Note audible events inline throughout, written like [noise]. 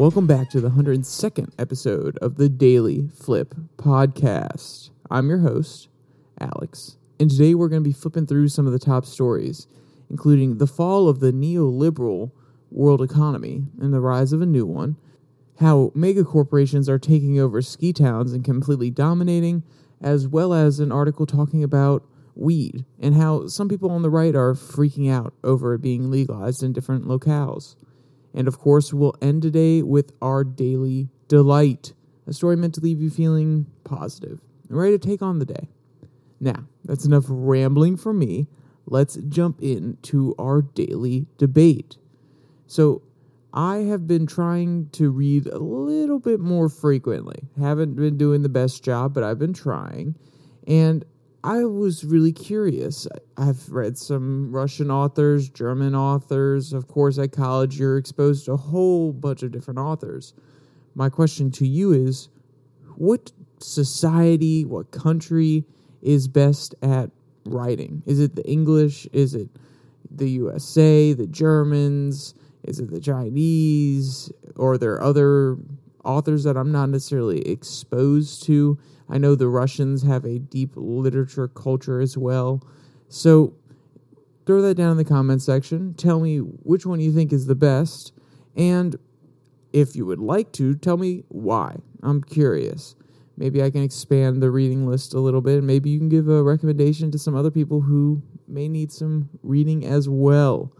Welcome back to the 102nd episode of the Daily Flip Podcast. I'm your host, Alex, and today we're going to be flipping through some of the top stories, including the fall of the neoliberal world economy and the rise of a new one, how mega corporations are taking over ski towns and completely dominating, as well as an article talking about weed and how some people on the right are freaking out over it being legalized in different locales. And of course, we'll end today with our daily delight, a story meant to leave you feeling positive and ready to take on the day. Now, that's enough rambling for me. Let's jump into our daily debate. So, I have been trying to read a little bit more frequently. Haven't been doing the best job, but I've been trying. And I was really curious. I've read some Russian authors, German authors. Of course, at college, you're exposed to a whole bunch of different authors. My question to you is what society, what country is best at writing? Is it the English? Is it the USA, the Germans? Is it the Chinese? Or are there other authors that I'm not necessarily exposed to? I know the Russians have a deep literature culture as well. So throw that down in the comment section. Tell me which one you think is the best. And if you would like to, tell me why. I'm curious. Maybe I can expand the reading list a little bit. And Maybe you can give a recommendation to some other people who may need some reading as well.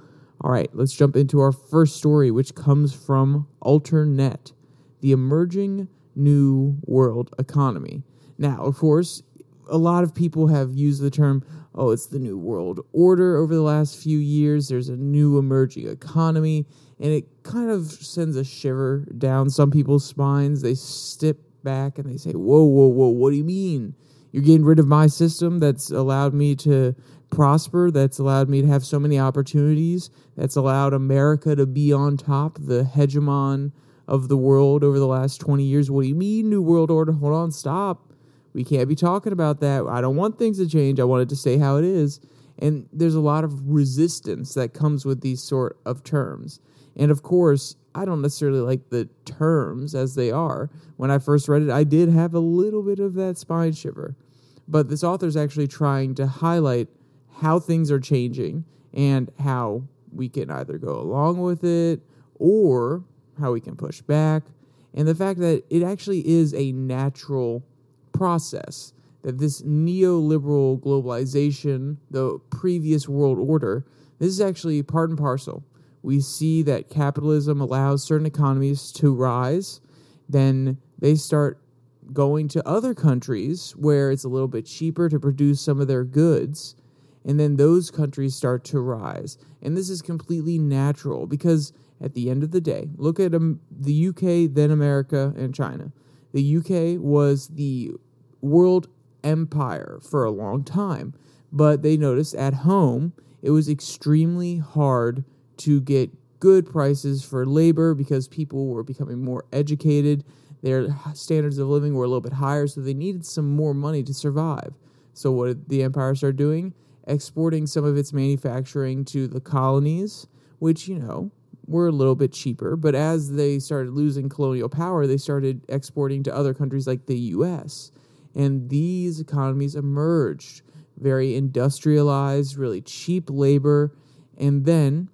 All right, let's jump into our first story, which comes from Alternet, the emerging new world economy. Now, of course, a lot of people have used the term, oh, it's the new world order over the last few years. There's a new emerging economy, and it kind of sends a shiver down some people's spines. They step back and they say, whoa, whoa, whoa, what do you mean? You're getting rid of my system that's allowed me to prosper, that's allowed me to have so many opportunities, that's allowed America to be on top, the hegemon of the world over the last 20 years. What do you mean, New World Order? Hold on, stop we can't be talking about that. I don't want things to change. I want it to stay how it is. And there's a lot of resistance that comes with these sort of terms. And of course, I don't necessarily like the terms as they are. When I first read it, I did have a little bit of that spine shiver. But this author is actually trying to highlight how things are changing and how we can either go along with it or how we can push back. And the fact that it actually is a natural process that this neoliberal globalization, the previous world order, this is actually part and parcel. We see that capitalism allows certain economies to rise, then they start going to other countries where it's a little bit cheaper to produce some of their goods, and then those countries start to rise. And this is completely natural because at the end of the day, look at um, the UK, then America, and China. The UK was the world empire for a long time. But they noticed at home it was extremely hard to get good prices for labor because people were becoming more educated. Their standards of living were a little bit higher, so they needed some more money to survive. So, what did the empire start doing? Exporting some of its manufacturing to the colonies, which, you know, were a little bit cheaper. But as they started losing colonial power, they started exporting to other countries like the US. And these economies emerged very industrialized, really cheap labor. And then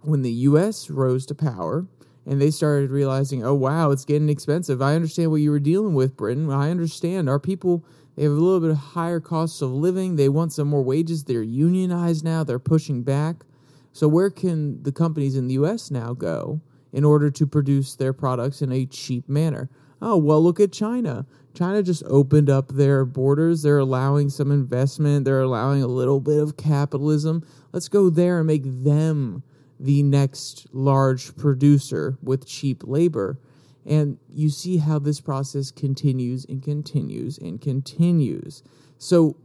when the US rose to power and they started realizing, oh, wow, it's getting expensive. I understand what you were dealing with, Britain. I understand. Our people, they have a little bit of higher costs of living. They want some more wages. They're unionized now, they're pushing back. So, where can the companies in the US now go in order to produce their products in a cheap manner? Oh, well, look at China. China just opened up their borders. They're allowing some investment. They're allowing a little bit of capitalism. Let's go there and make them the next large producer with cheap labor. And you see how this process continues and continues and continues. So,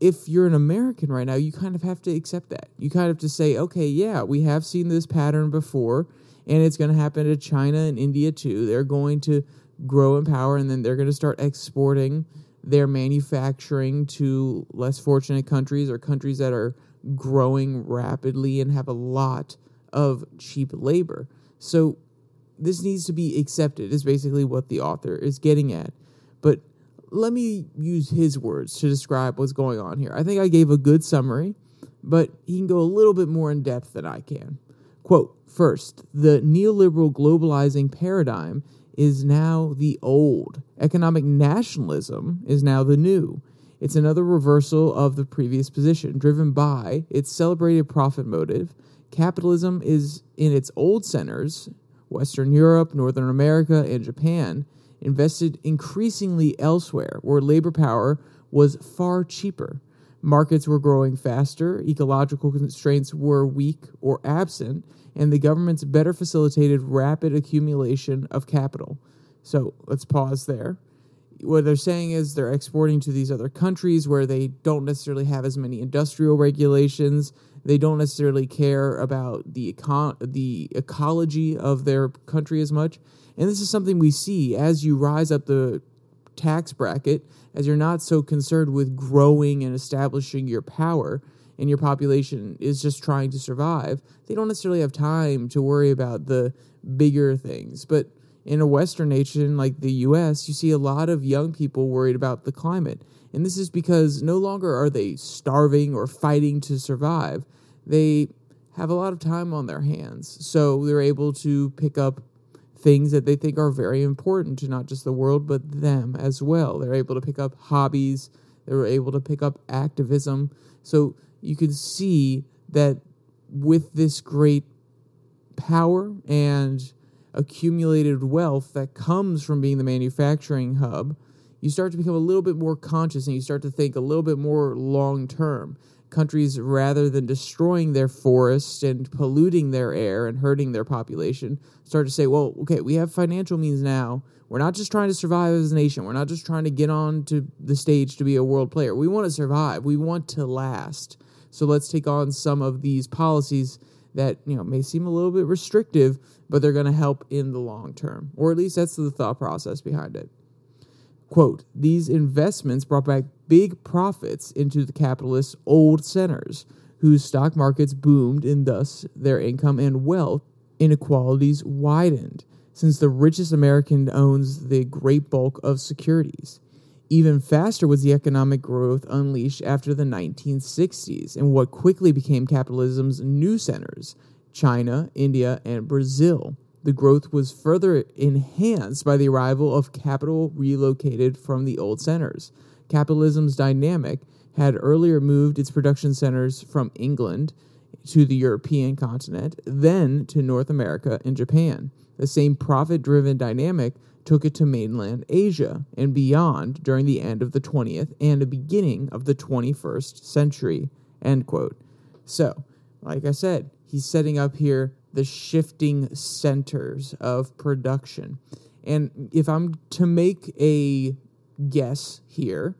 if you're an American right now, you kind of have to accept that. You kind of have to say, okay, yeah, we have seen this pattern before, and it's going to happen to China and India too. They're going to grow in power and then they're going to start exporting their manufacturing to less fortunate countries or countries that are growing rapidly and have a lot of cheap labor. So this needs to be accepted, is basically what the author is getting at. But let me use his words to describe what's going on here. I think I gave a good summary, but he can go a little bit more in depth than I can. Quote First, the neoliberal globalizing paradigm is now the old. Economic nationalism is now the new. It's another reversal of the previous position, driven by its celebrated profit motive. Capitalism is in its old centers, Western Europe, Northern America, and Japan, invested increasingly elsewhere where labor power was far cheaper. Markets were growing faster, ecological constraints were weak or absent, and the governments better facilitated rapid accumulation of capital. So let's pause there. What they're saying is they're exporting to these other countries where they don't necessarily have as many industrial regulations. They don't necessarily care about the econ- the ecology of their country as much. And this is something we see as you rise up the tax bracket, as you're not so concerned with growing and establishing your power and your population is just trying to survive, they don't necessarily have time to worry about the bigger things. But in a Western nation like the US, you see a lot of young people worried about the climate. And this is because no longer are they starving or fighting to survive. They have a lot of time on their hands. So they're able to pick up things that they think are very important to not just the world, but them as well. They're able to pick up hobbies, they're able to pick up activism. So you can see that with this great power and accumulated wealth that comes from being the manufacturing hub, you start to become a little bit more conscious and you start to think a little bit more long term. Countries, rather than destroying their forests and polluting their air and hurting their population, start to say, well, okay, we have financial means now. We're not just trying to survive as a nation. We're not just trying to get on to the stage to be a world player. We want to survive. We want to last. So let's take on some of these policies that you know may seem a little bit restrictive, but they're going to help in the long term, or at least that's the thought process behind it. Quote, these investments brought back big profits into the capitalists' old centers, whose stock markets boomed, and thus their income and wealth inequalities widened, since the richest American owns the great bulk of securities. Even faster was the economic growth unleashed after the 1960s in what quickly became capitalism's new centers China, India, and Brazil. The growth was further enhanced by the arrival of capital relocated from the old centers. Capitalism's dynamic had earlier moved its production centers from England to the European continent, then to North America and Japan. The same profit driven dynamic took it to mainland Asia and beyond during the end of the 20th and the beginning of the 21st century. End quote. So, like I said, he's setting up here the shifting centers of production. And if I'm to make a guess here,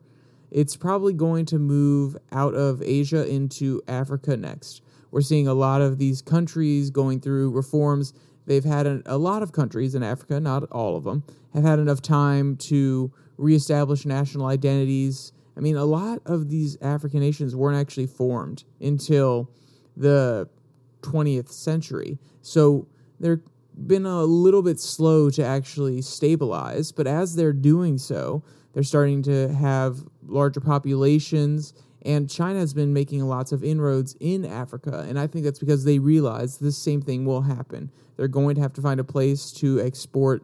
it's probably going to move out of Asia into Africa next. We're seeing a lot of these countries going through reforms They've had a, a lot of countries in Africa, not all of them, have had enough time to reestablish national identities. I mean, a lot of these African nations weren't actually formed until the 20th century. So they're been a little bit slow to actually stabilize, but as they're doing so, they're starting to have larger populations and China has been making lots of inroads in Africa. And I think that's because they realize this same thing will happen. They're going to have to find a place to export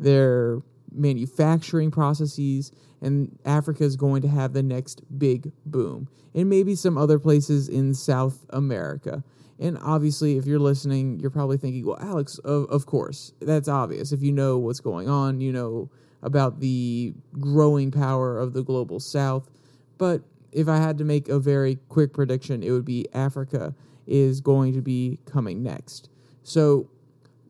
their manufacturing processes, and Africa is going to have the next big boom. And maybe some other places in South America. And obviously, if you're listening, you're probably thinking, well, Alex, of, of course, that's obvious. If you know what's going on, you know about the growing power of the global South. But if I had to make a very quick prediction, it would be Africa is going to be coming next. So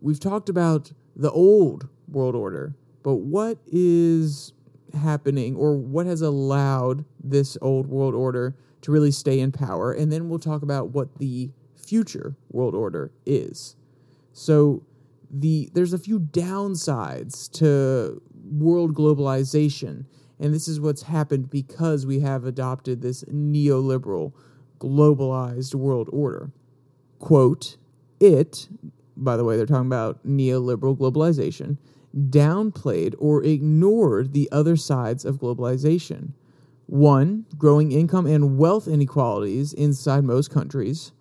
we've talked about the old world order, but what is happening or what has allowed this old world order to really stay in power? And then we'll talk about what the future world order is. So the there's a few downsides to world globalization and this is what's happened because we have adopted this neoliberal, globalized world order. Quote, it, by the way, they're talking about neoliberal globalization, downplayed or ignored the other sides of globalization. One, growing income and wealth inequalities inside most countries.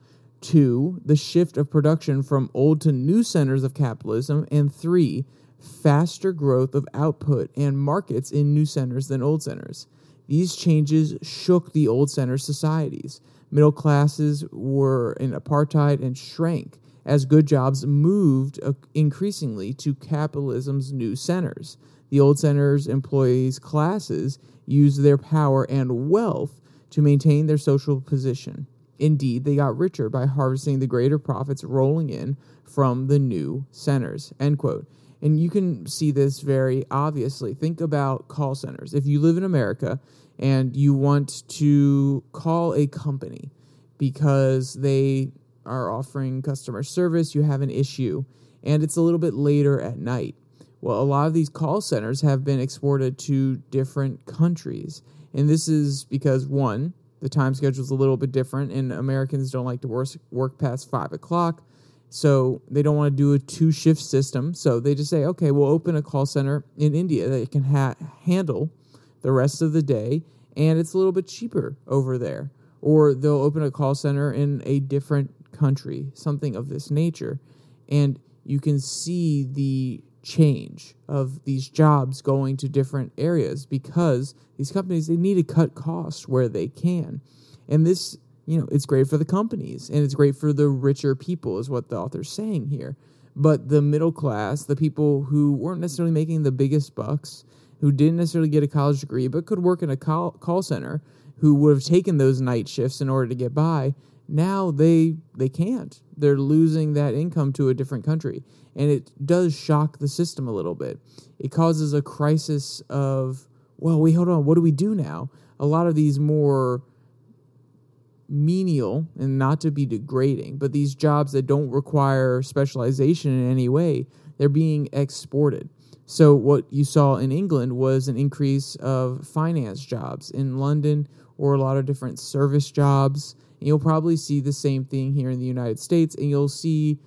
Two, the shift of production from old to new centers of capitalism. And three, faster growth of output and markets in new centers than old centers. These changes shook the old center societies. Middle classes were in apartheid and shrank as good jobs moved uh, increasingly to capitalism's new centers. The old centers' employees' classes used their power and wealth to maintain their social position. Indeed, they got richer by harvesting the greater profits rolling in from the new centers. End quote. And you can see this very obviously. Think about call centers. If you live in America and you want to call a company because they are offering customer service, you have an issue, and it's a little bit later at night. Well, a lot of these call centers have been exported to different countries. And this is because, one, the time schedule is a little bit different, and Americans don't like to work, past five o'clock. So they don't want to do a two shift system. So they just say, okay, we'll open a call center in India that can ha- handle the rest of the day, and it's a little bit cheaper over there. Or they'll open a call center in a different country, something of this nature. And you can see the change of these jobs going to different areas because these companies they need to cut costs where they can and this you know it's great for the companies and it's great for the richer people is what the author's saying here but the middle class the people who weren't necessarily making the biggest bucks who didn't necessarily get a college degree but could work in a call, call center who would have taken those night shifts in order to get by now they they can't they're losing that income to a different country and it does shock the system a little bit. It causes a crisis of, well, wait, hold on, what do we do now? A lot of these more menial and not to be degrading, but these jobs that don't require specialization in any way, they're being exported. So what you saw in England was an increase of finance jobs in London or a lot of different service jobs. And you'll probably see the same thing here in the United States and you'll see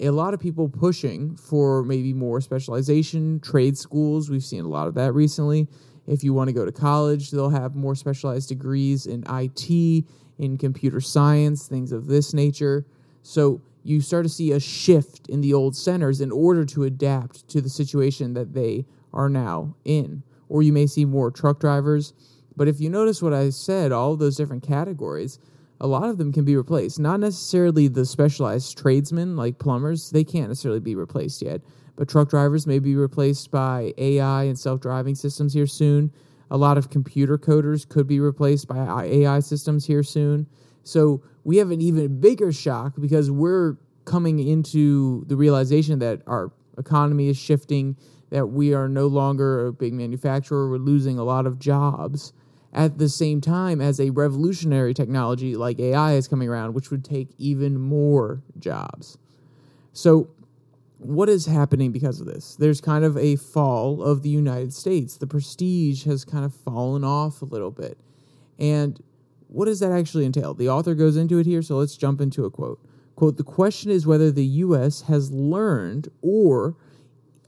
a lot of people pushing for maybe more specialization, trade schools. We've seen a lot of that recently. If you want to go to college, they'll have more specialized degrees in IT, in computer science, things of this nature. So you start to see a shift in the old centers in order to adapt to the situation that they are now in. Or you may see more truck drivers. But if you notice what I said, all those different categories, a lot of them can be replaced. Not necessarily the specialized tradesmen like plumbers, they can't necessarily be replaced yet. But truck drivers may be replaced by AI and self driving systems here soon. A lot of computer coders could be replaced by AI systems here soon. So we have an even bigger shock because we're coming into the realization that our economy is shifting, that we are no longer a big manufacturer, we're losing a lot of jobs at the same time as a revolutionary technology like AI is coming around, which would take even more jobs. So, what is happening because of this? There's kind of a fall of the United States. The prestige has kind of fallen off a little bit. And what does that actually entail? The author goes into it here, so let's jump into a quote. Quote, the question is whether the US has learned or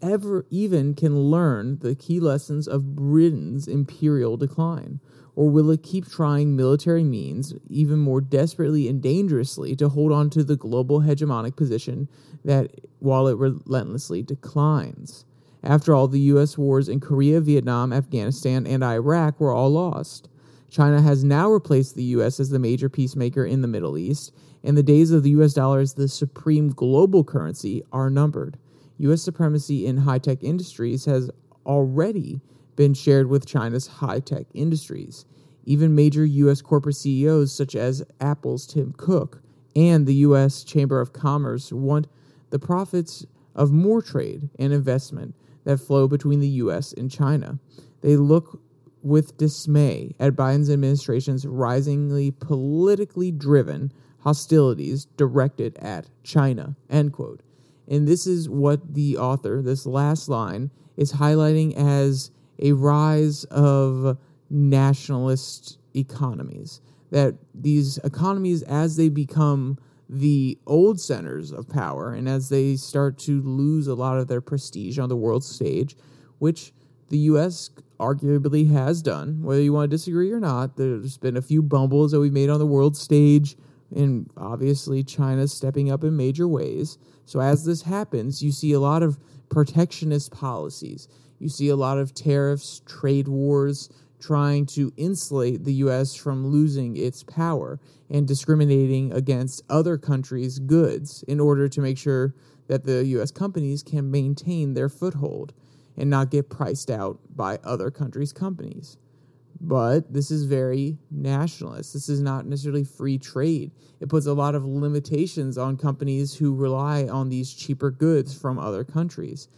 ever even can learn the key lessons of Britain's imperial decline or will it keep trying military means, even more desperately and dangerously, to hold on to the global hegemonic position that while it relentlessly declines? After all, the U.S. wars in Korea, Vietnam, Afghanistan, and Iraq were all lost. China has now replaced the U.S. as the major peacemaker in the Middle East, and the days of the U.S. dollar as the supreme global currency are numbered. U.S. supremacy in high tech industries has already been shared with China's high tech industries. Even major U.S. corporate CEOs, such as Apple's Tim Cook and the U.S. Chamber of Commerce, want the profits of more trade and investment that flow between the U.S. and China. They look with dismay at Biden's administration's risingly politically driven hostilities directed at China. End quote. And this is what the author, this last line, is highlighting as a rise of nationalist economies. That these economies, as they become the old centers of power and as they start to lose a lot of their prestige on the world stage, which the U.S. arguably has done, whether you want to disagree or not. There's been a few bumbles that we've made on the world stage, and obviously China's stepping up in major ways. So as this happens, you see a lot of protectionist policies. You see a lot of tariffs, trade wars, trying to insulate the US from losing its power and discriminating against other countries' goods in order to make sure that the US companies can maintain their foothold and not get priced out by other countries' companies. But this is very nationalist. This is not necessarily free trade. It puts a lot of limitations on companies who rely on these cheaper goods from other countries.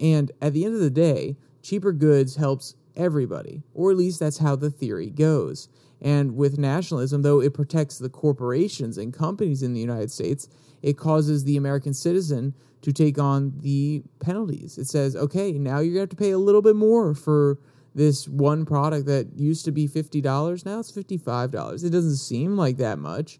And at the end of the day, cheaper goods helps everybody, or at least that's how the theory goes. And with nationalism, though it protects the corporations and companies in the United States, it causes the American citizen to take on the penalties. It says, okay, now you're going to have to pay a little bit more for this one product that used to be $50. Now it's $55. It doesn't seem like that much.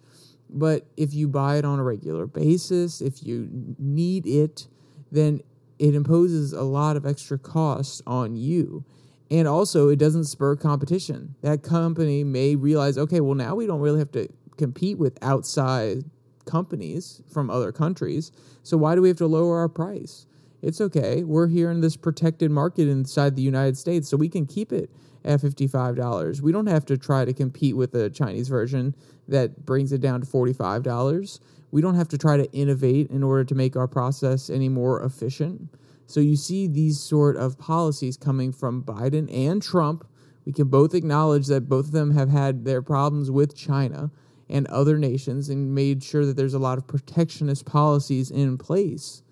But if you buy it on a regular basis, if you need it, then it imposes a lot of extra cost on you. And also, it doesn't spur competition. That company may realize, okay, well, now we don't really have to compete with outside companies from other countries. So why do we have to lower our price? It's okay. We're here in this protected market inside the United States, so we can keep it at $55. We don't have to try to compete with the Chinese version that brings it down to $45. We don't have to try to innovate in order to make our process any more efficient. So you see these sort of policies coming from Biden and Trump. We can both acknowledge that both of them have had their problems with China and other nations and made sure that there's a lot of protectionist policies in place.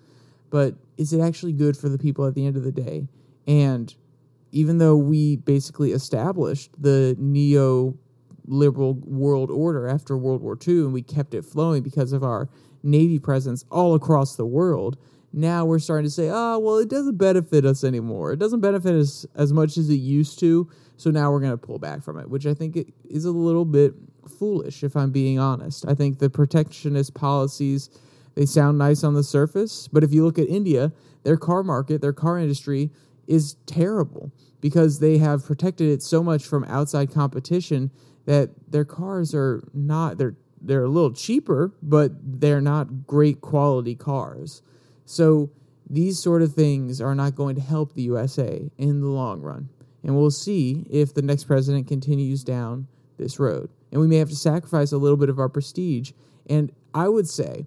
But is it actually good for the people at the end of the day? And even though we basically established the neo liberal world order after World War II and we kept it flowing because of our Navy presence all across the world, now we're starting to say, oh, well, it doesn't benefit us anymore. It doesn't benefit us as much as it used to. So now we're going to pull back from it, which I think is a little bit foolish, if I'm being honest. I think the protectionist policies, they sound nice on the surface. But if you look at India, their car market, their car industry is terrible because they have protected it so much from outside competition that their cars are not, they're, they're a little cheaper, but they're not great quality cars. So these sort of things are not going to help the USA in the long run. And we'll see if the next president continues down this road. And we may have to sacrifice a little bit of our prestige. And I would say,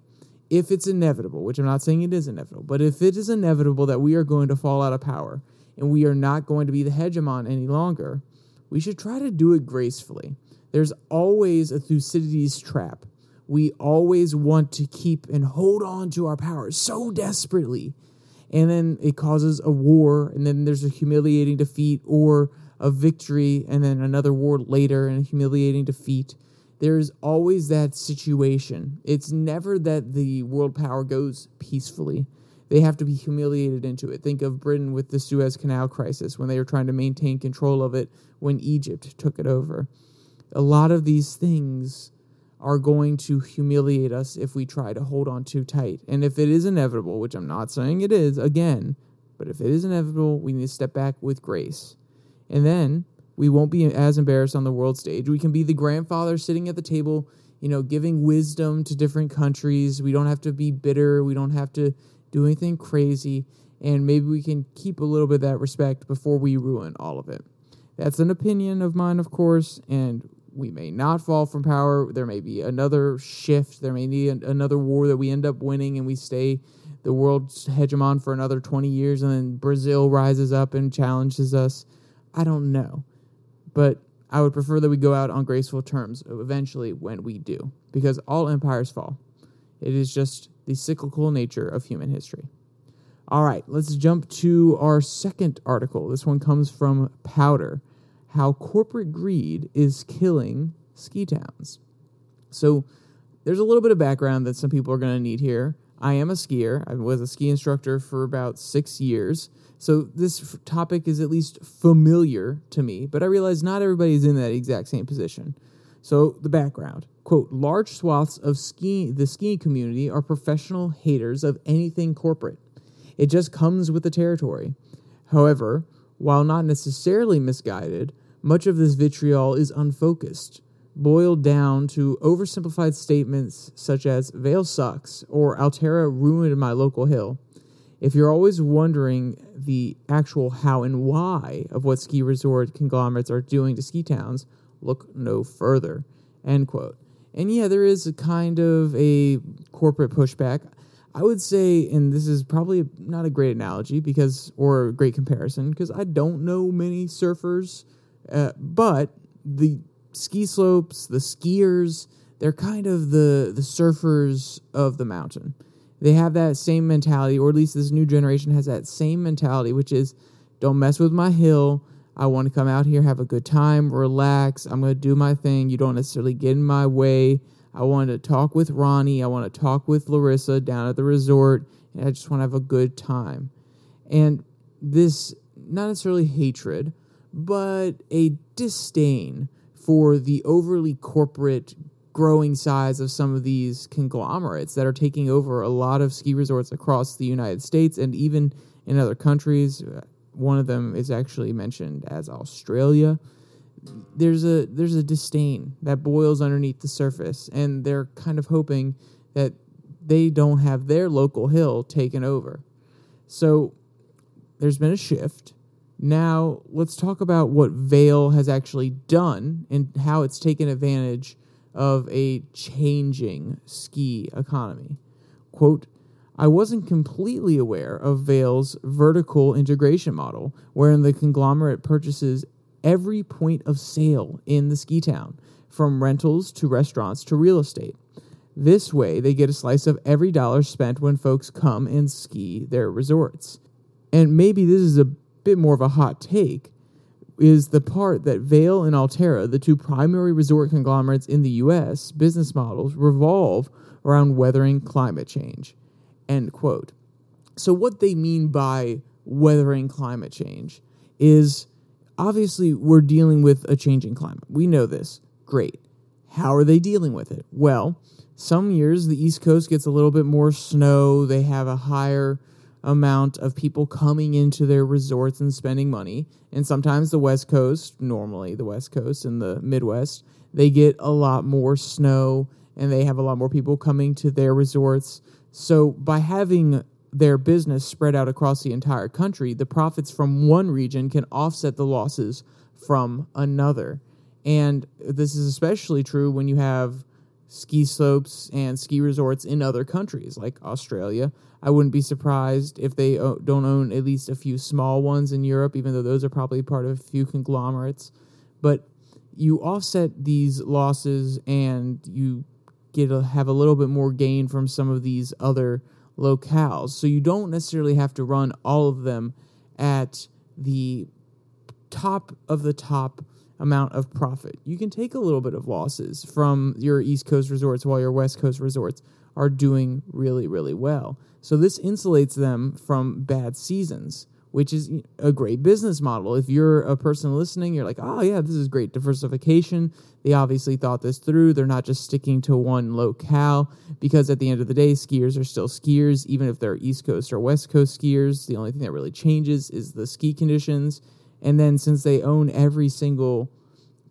if it's inevitable, which I'm not saying it is inevitable, but if it is inevitable that we are going to fall out of power and we are not going to be the hegemon any longer, we should try to do it gracefully. There's always a Thucydides trap we always want to keep and hold on to our power so desperately. And then it causes a war, and then there's a humiliating defeat or a victory, and then another war later and a humiliating defeat. There's always that situation. It's never that the world power goes peacefully. They have to be humiliated into it. Think of Britain with the Suez Canal crisis when they were trying to maintain control of it when Egypt took it over. A lot of these things are going to humiliate us if we try to hold on too tight. And if it is inevitable, which I'm not saying it is, again, but if it is inevitable, we need to step back with grace. And then we won't be as embarrassed on the world stage. We can be the grandfather sitting at the table, you know, giving wisdom to different countries. We don't have to be bitter. We don't have to do anything crazy. And maybe we can keep a little bit of that respect before we ruin all of it. That's an opinion of mine, of course, and we may not fall from power. There may be another shift. There may be another war that we end up winning and we stay the world's hegemon for another 20 years and then Brazil rises up and challenges us. I don't know. But I would prefer that we go out on graceful terms eventually when we do, because all empires fall. It is just the cyclical nature of human history. All right, let's jump to our second article. This one comes from Powder how corporate greed is killing ski towns. So, there's a little bit of background that some people are going to need here. I am a skier. I was a ski instructor for about six years. So, this topic is at least familiar to me, but I realize not everybody is in that exact same position. So the background quote large swaths of ski the skiing community are professional haters of anything corporate. It just comes with the territory. However, while not necessarily misguided, much of this vitriol is unfocused, boiled down to oversimplified statements such as Vail sucks or Alterra ruined my local hill. If you're always wondering the actual how and why of what ski resort conglomerates are doing to ski towns, look no further. End quote. And yeah, there is a kind of a corporate pushback. I would say, and this is probably not a great analogy because, or a great comparison, because I don't know many surfers, uh, but the ski slopes, the skiers, they're kind of the the surfers of the mountain. They have that same mentality, or at least this new generation has that same mentality, which is, don't mess with my hill. I want to come out here, have a good time, relax. I'm going to do my thing. You don't necessarily get in my way. I want to talk with Ronnie. I want to talk with Larissa down at the resort. And I just want to have a good time. And this, not necessarily hatred, but a disdain for the overly corporate growing size of some of these conglomerates that are taking over a lot of ski resorts across the United States and even in other countries. Uh, one of them is actually mentioned as Australia. There's a there's a disdain that boils underneath the surface, and they're kind of hoping that they don't have their local hill taken over. So there's been a shift. Now let's talk about what Vail has actually done and how it's taken advantage of a changing ski economy. Quote, I wasn't completely aware of Vail's vertical integration model, wherein the conglomerate purchases every point of sale in the ski town, from rentals to restaurants to real estate. This way, they get a slice of every dollar spent when folks come and ski their resorts. And maybe this is a bit more of a hot take, is the part that Vail and Alterra, the two primary resort conglomerates in the US, business models revolve around weathering climate change. End quote. So, what they mean by weathering climate change is obviously we're dealing with a changing climate. We know this. Great. How are they dealing with it? Well, some years the East Coast gets a little bit more snow, they have a higher amount of people coming into their resorts and spending money. And sometimes the West Coast, normally the West Coast and the Midwest, they get a lot more snow and they have a lot more people coming to their resorts. So by having their business spread out across the entire country, the profits from one region can offset the losses from another. And this is especially true when you have ski slopes and ski resorts in other countries like Australia. I wouldn't be surprised if they uh, don't own at least a few small ones in Europe, even though those are probably part of a few conglomerates. But you offset these losses and you get a, have a little bit more gain from some of these other locales. So you don't necessarily have to run all of them at the top of the top amount of profit. You can take a little bit of losses from your East Coast resorts while your West Coast resorts are doing really, really well. So this insulates them from bad seasons, which is a great business model. If you're a person listening, you're like, oh, yeah, this is great diversification. They obviously thought this through. They're not just sticking to one locale because at the end of the day, skiers are still skiers, even if they're East Coast or West Coast skiers. The only thing that really changes is the ski conditions and then since they own every single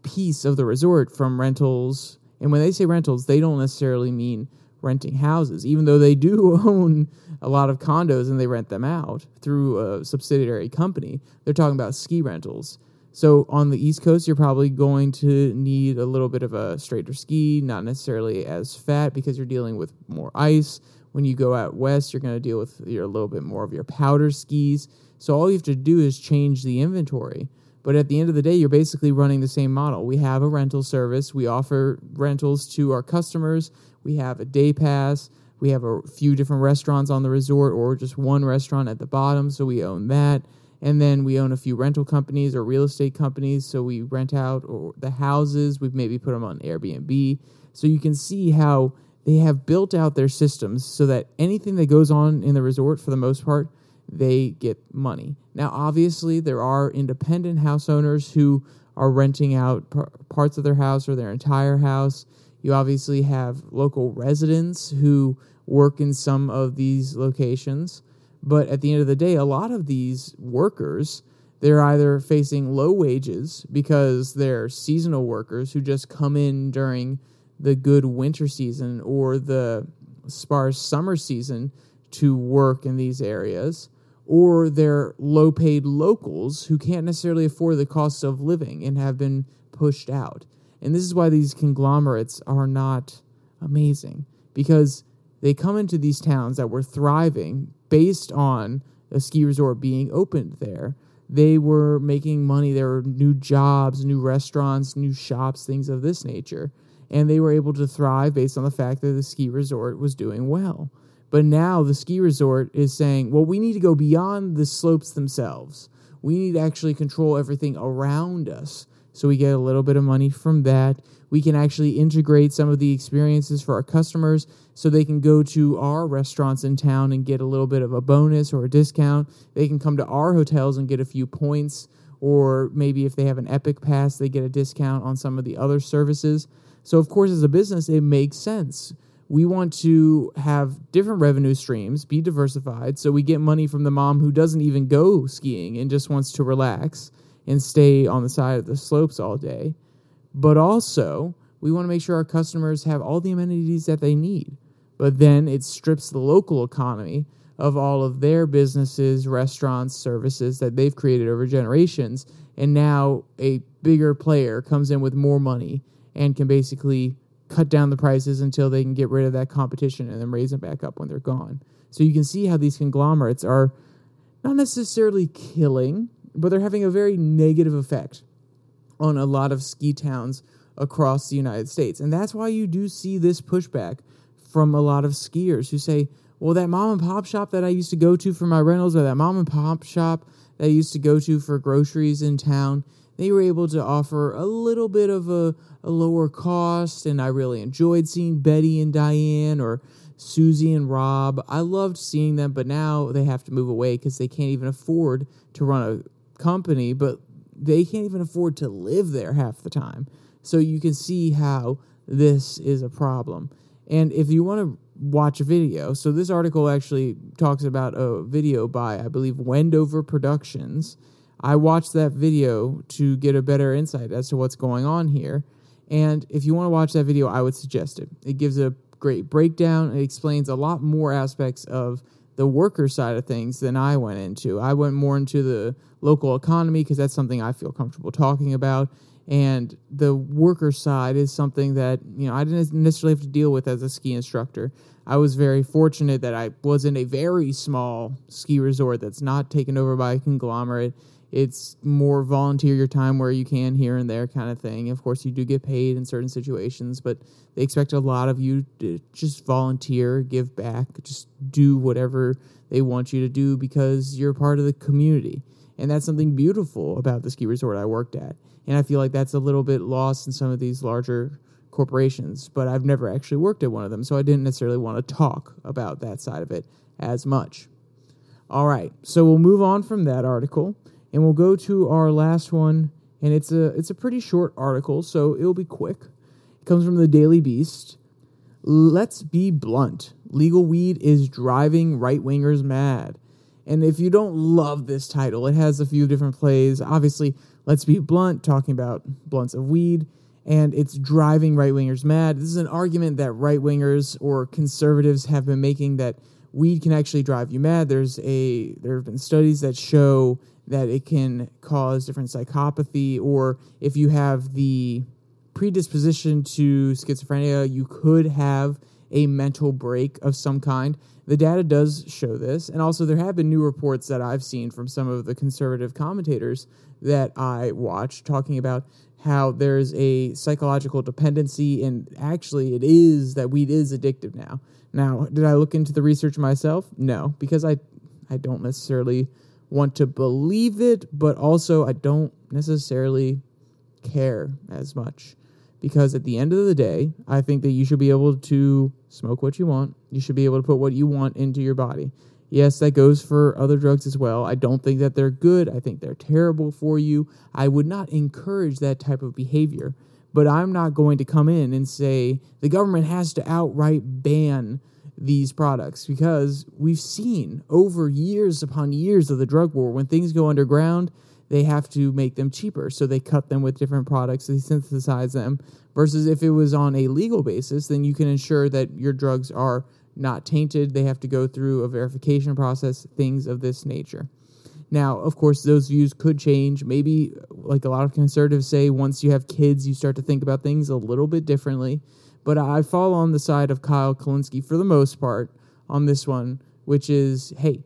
piece of the resort from rentals, and when they say rentals, they don't necessarily mean renting houses, even though they do [laughs] own a lot of condos and they rent them out through a subsidiary company. They're talking about ski rentals. So on the East Coast, you're probably going to need a little bit of a straighter ski, not necessarily as fat because you're dealing with more ice. When you go out west, you're going to deal with your, a little bit more of your powder skis. So all you have to do is change the inventory. But at the end of the day, you're basically running the same model. We have a rental service. We offer rentals to our customers. We have a day pass. We have a few different restaurants on the resort or just one restaurant at the bottom. So we own that. And then we own a few rental companies or real estate companies. So we rent out or the houses. We've maybe put them on Airbnb. So you can see how they have built out their systems so that anything that goes on in the resort, for the most part, they get money. Now, obviously, there are independent house owners who are renting out par- parts of their house or their entire house. You obviously have local residents who work in some of these locations. But at the end of the day, a lot of these workers, they're either facing low wages because they're seasonal workers who just come in during the good winter season or the sparse summer season to work in these areas, or they're low paid locals who can't necessarily afford the cost of living and have been pushed out. And this is why these conglomerates are not amazing because they come into these towns that were thriving based on a ski resort being opened there. They were making money. There were new jobs, new restaurants, new shops, things of this nature. And they were able to thrive based on the fact that the ski resort was doing well. But now the ski resort is saying, well, we need to go beyond the slopes themselves. We need to actually control everything around us. So we get a little bit of money from that. We can actually integrate some of the experiences for our customers so they can go to our restaurants in town and get a little bit of a bonus or a discount. They can come to our hotels and get a few points, or maybe if they have an Epic Pass, they get a discount on some of the other services. So, of course, as a business, it makes sense. We want to have different revenue streams, be diversified, so we get money from the mom who doesn't even go skiing and just wants to relax and stay on the side of the slopes all day. But also, we want to make sure our customers have all the amenities that they need. But then it strips the local economy of all of their businesses, restaurants, services that they've created over generations. And now a bigger player comes in with more money and can basically cut down the prices until they can get rid of that competition and then raise them back up when they're gone. So you can see how these conglomerates are not necessarily killing, but they're having a very negative effect on a lot of ski towns across the United States. And that's why you do see this pushback from a lot of skiers who say, well, that mom and pop shop that I used to go to for my rentals, or that mom and pop shop that I used to go to for groceries in town, they were able to offer a little bit of a, a lower cost. And I really enjoyed seeing Betty and Diane or Susie and Rob. I loved seeing them, but now they have to move away because they can't even afford to run a company, but they can't even afford to live there half the time. So you can see how this is a problem. And if you want to watch a video, so this article actually talks about a video by, I believe, Wendover Productions. I watched that video to get a better insight as to what's going on here. And if you want to watch that video, I would suggest it. It gives a great breakdown. It explains a lot more aspects of the worker side of things than I went into. I went more into the local economy because that's something I feel comfortable talking about. And the worker side is something that, you know, I didn't necessarily have to deal with as a ski instructor. I was very fortunate that I was in a very small ski resort that's not taken over by a conglomerate. It's more volunteer your time where you can here and there kind of thing. Of course, you do get paid in certain situations, but they expect a lot of you to just volunteer, give back, just do whatever they want you to do because you're part of the community. And that's something beautiful about the ski resort I worked at. And I feel like that's a little bit lost in some of these larger corporations, but I've never actually worked at one of them, so I didn't necessarily want to talk about that side of it as much. All right, so we'll move on from that article and we'll go to our last one and it's a it's a pretty short article, so it'll be quick. It comes from the Daily Beast. Let's be blunt. Legal weed is driving right wingers mad. And if you don't love this title, it has a few different plays. Obviously, let's be blunt, talking about blunts of weed, and it's driving right wingers mad. This is an argument that right wingers or conservatives have been making that weed can actually drive you mad. There's a there have been studies that show that it can cause different psychopathy, or if you have the predisposition to schizophrenia, you could have a mental break of some kind. The data does show this, and also there have been new reports that I've seen from some of the conservative commentators that I watch talking about how there's a psychological dependency, and actually, it is that weed is addictive now. Now, did I look into the research myself? No, because I I don't necessarily want to believe it, but also I don't necessarily care as much. Because at the end of the day, I think that you should be able to smoke what you want. You should be able to put what you want into your body. Yes, that goes for other drugs as well. I don't think that they're good. I think they're terrible for you. I would not encourage that type of behavior. But I'm not going to come in and say the government has to outright ban these products because we've seen over years upon years of the drug war when things go underground they have to make them cheaper. So they cut them with different products they synthesize them versus if it was on a legal basis then you can ensure that your drugs are not tainted. They have to go through a verification process things of this nature. Now of course those views could change. Maybe like a lot of conservatives say once you have kids you start to think about things a little bit differently but I fall on the side of Kyle Kulinski for the most part on this one, which is hey,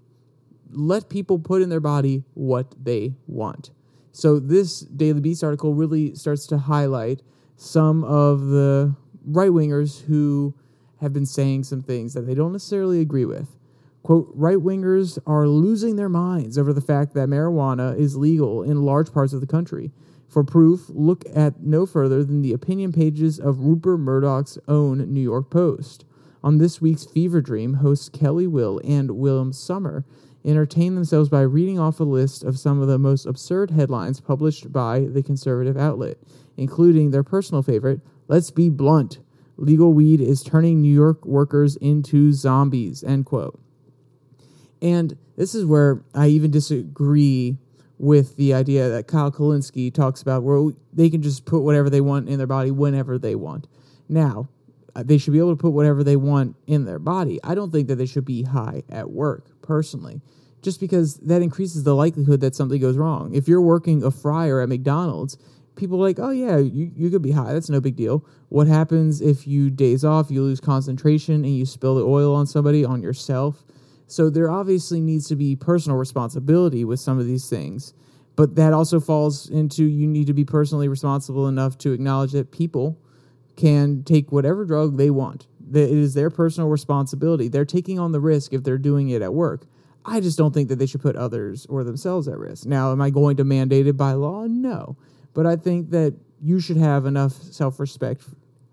let people put in their body what they want. So this Daily Beast article really starts to highlight some of the right wingers who have been saying some things that they don't necessarily agree with. Quote, right wingers are losing their minds over the fact that marijuana is legal in large parts of the country. For proof, look at no further than the opinion pages of Rupert Murdoch's own New York Post. On this week's Fever Dream, hosts Kelly Weill and William Sommer entertain themselves by reading off a list of some of the most absurd headlines published by the conservative outlet, including their personal favorite, Let's Be Blunt. Legal weed is turning New York workers into zombies, end quote. And this is where I even disagree with the idea that Kyle Kulinski talks about where they can just put whatever they want in their body whenever they want. Now, uh, they should be able to put whatever they want in their body. I don't think that they should be high at work, personally, just because that increases the likelihood that something goes wrong. If you're working a fryer at McDonald's, people are like, oh, yeah, you, you could be high. That's no big deal. What happens if you days off, you lose concentration, and you spill the oil on somebody, on yourself? So there obviously needs to be personal responsibility with some of these things. But that also falls into you need to be personally responsible enough to acknowledge that people can take whatever drug they want. That it is their personal responsibility. They're taking on the risk if they're doing it at work. I just don't think that they should put others or themselves at risk. Now, am I going to mandate it by law? No. But I think that you should have enough self respect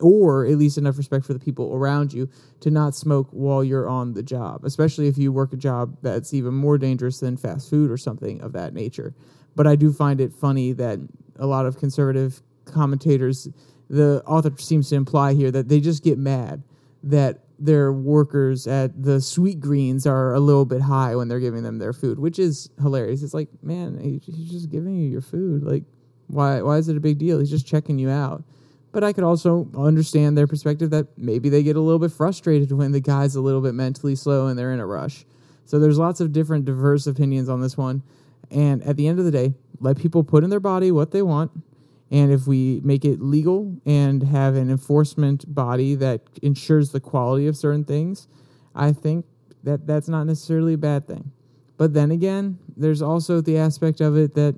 or at least enough respect for the people around you to not smoke while you're on the job, especially if you work a job that's even more dangerous than fast food or something of that nature. But I do find it funny that a lot of conservative commentators, the author seems to imply here that they just get mad that their workers at the Sweetgreens are a little bit high when they're giving them their food, which is hilarious. It's like, man, he's just giving you your food. Like, why? Why is it a big deal? He's just checking you out. But I could also understand their perspective that maybe they get a little bit frustrated [laughs] when the guy's a little bit mentally slow and they're in a rush. So there's lots of different diverse opinions on this one. And at the end of the day, let people put in their body what they want. And if we make it legal and have an enforcement body that ensures the quality of certain things, I think that that's not necessarily a bad thing. But then again, there's also the aspect of it that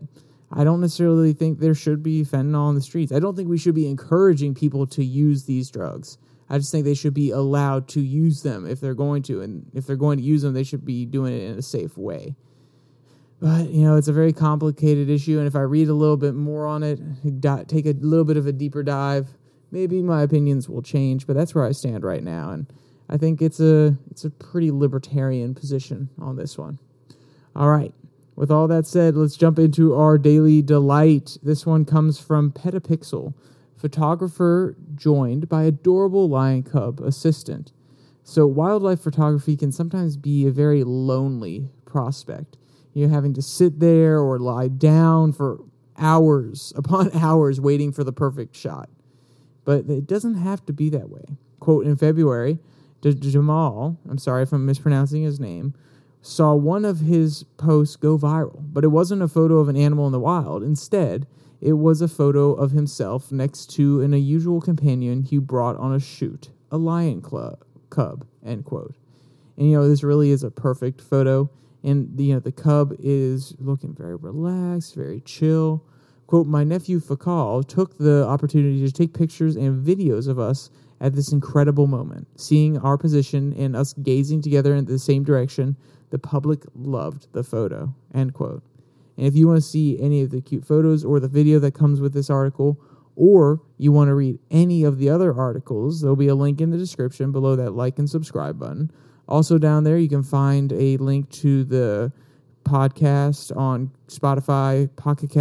I don't necessarily think there should be fentanyl on the streets. I don't think we should be encouraging people to use these drugs. I just think they should be allowed to use them if they're going to. And if they're going to use them, they should be doing it in a safe way. But, you know, it's a very complicated issue. And if I read a little bit more on it, take a little bit of a deeper dive, maybe my opinions will change. But that's where I stand right now. And I think it's a, it's a pretty libertarian position on this one. All right. With all that said, let's jump into our daily delight. This one comes from Petapixel, photographer joined by adorable lion cub assistant. So, wildlife photography can sometimes be a very lonely prospect. You're having to sit there or lie down for hours [laughs] upon hours waiting for the perfect shot. But it doesn't have to be that way. Quote in February, Jamal, I'm sorry if I'm mispronouncing his name, saw one of his posts go viral, but it wasn't a photo of an animal in the wild. Instead, it was a photo of himself next to an unusual companion he brought on a shoot, a lion club, cub, end quote. And you know, this really is a perfect photo. And the, you know, the cub is looking very relaxed, very chill. Quote, my nephew Fakal took the opportunity to take pictures and videos of us at this incredible moment, seeing our position and us gazing together in the same direction the public loved the photo. End quote. And if you want to see any of the cute photos or the video that comes with this article, or you want to read any of the other articles, there'll be a link in the description below that like and subscribe button. Also, down there, you can find a link to the podcast on Spotify, Pocket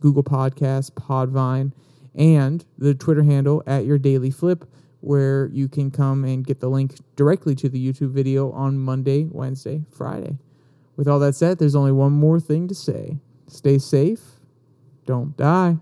Google Podcasts, Podvine, and the Twitter handle at your daily flip, where you can come and get the link directly to the YouTube video on Monday, Wednesday, Friday. With all that said, there's only one more thing to say stay safe, don't die.